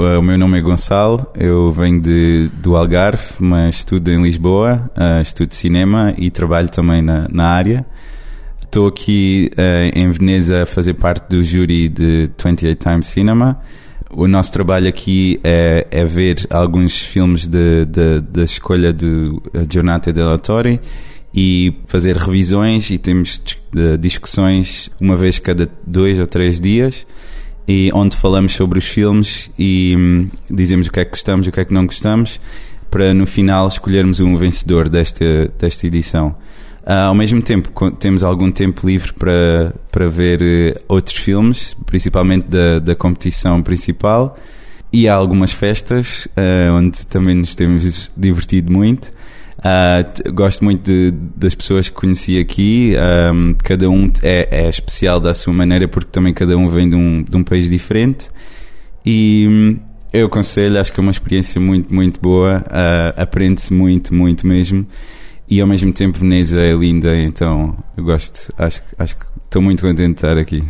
o meu nome é Gonçalo, eu venho de, do Algarve, mas estudo em Lisboa, uh, estudo cinema e trabalho também na, na área. Estou aqui uh, em Veneza a fazer parte do júri de 28 Times Cinema. O nosso trabalho aqui é, é ver alguns filmes da escolha do Giornata del Autore e fazer revisões e temos discussões uma vez cada dois ou três dias e onde falamos sobre os filmes e hum, dizemos o que é que gostamos e o que é que não gostamos para no final escolhermos um vencedor desta, desta edição. Uh, ao mesmo tempo, temos algum tempo livre para, para ver uh, outros filmes, principalmente da, da competição principal, e há algumas festas uh, onde também nos temos divertido muito. Uh, gosto muito de, das pessoas que conheci aqui. Um, cada um é, é, especial da sua maneira, porque também cada um vem de um, de um país diferente. E um, eu aconselho, acho que é uma experiência muito, muito boa. Uh, Aprende-se muito, muito mesmo. E ao mesmo tempo, Veneza é linda, então eu gosto. Acho, acho que estou muito contente de estar aqui.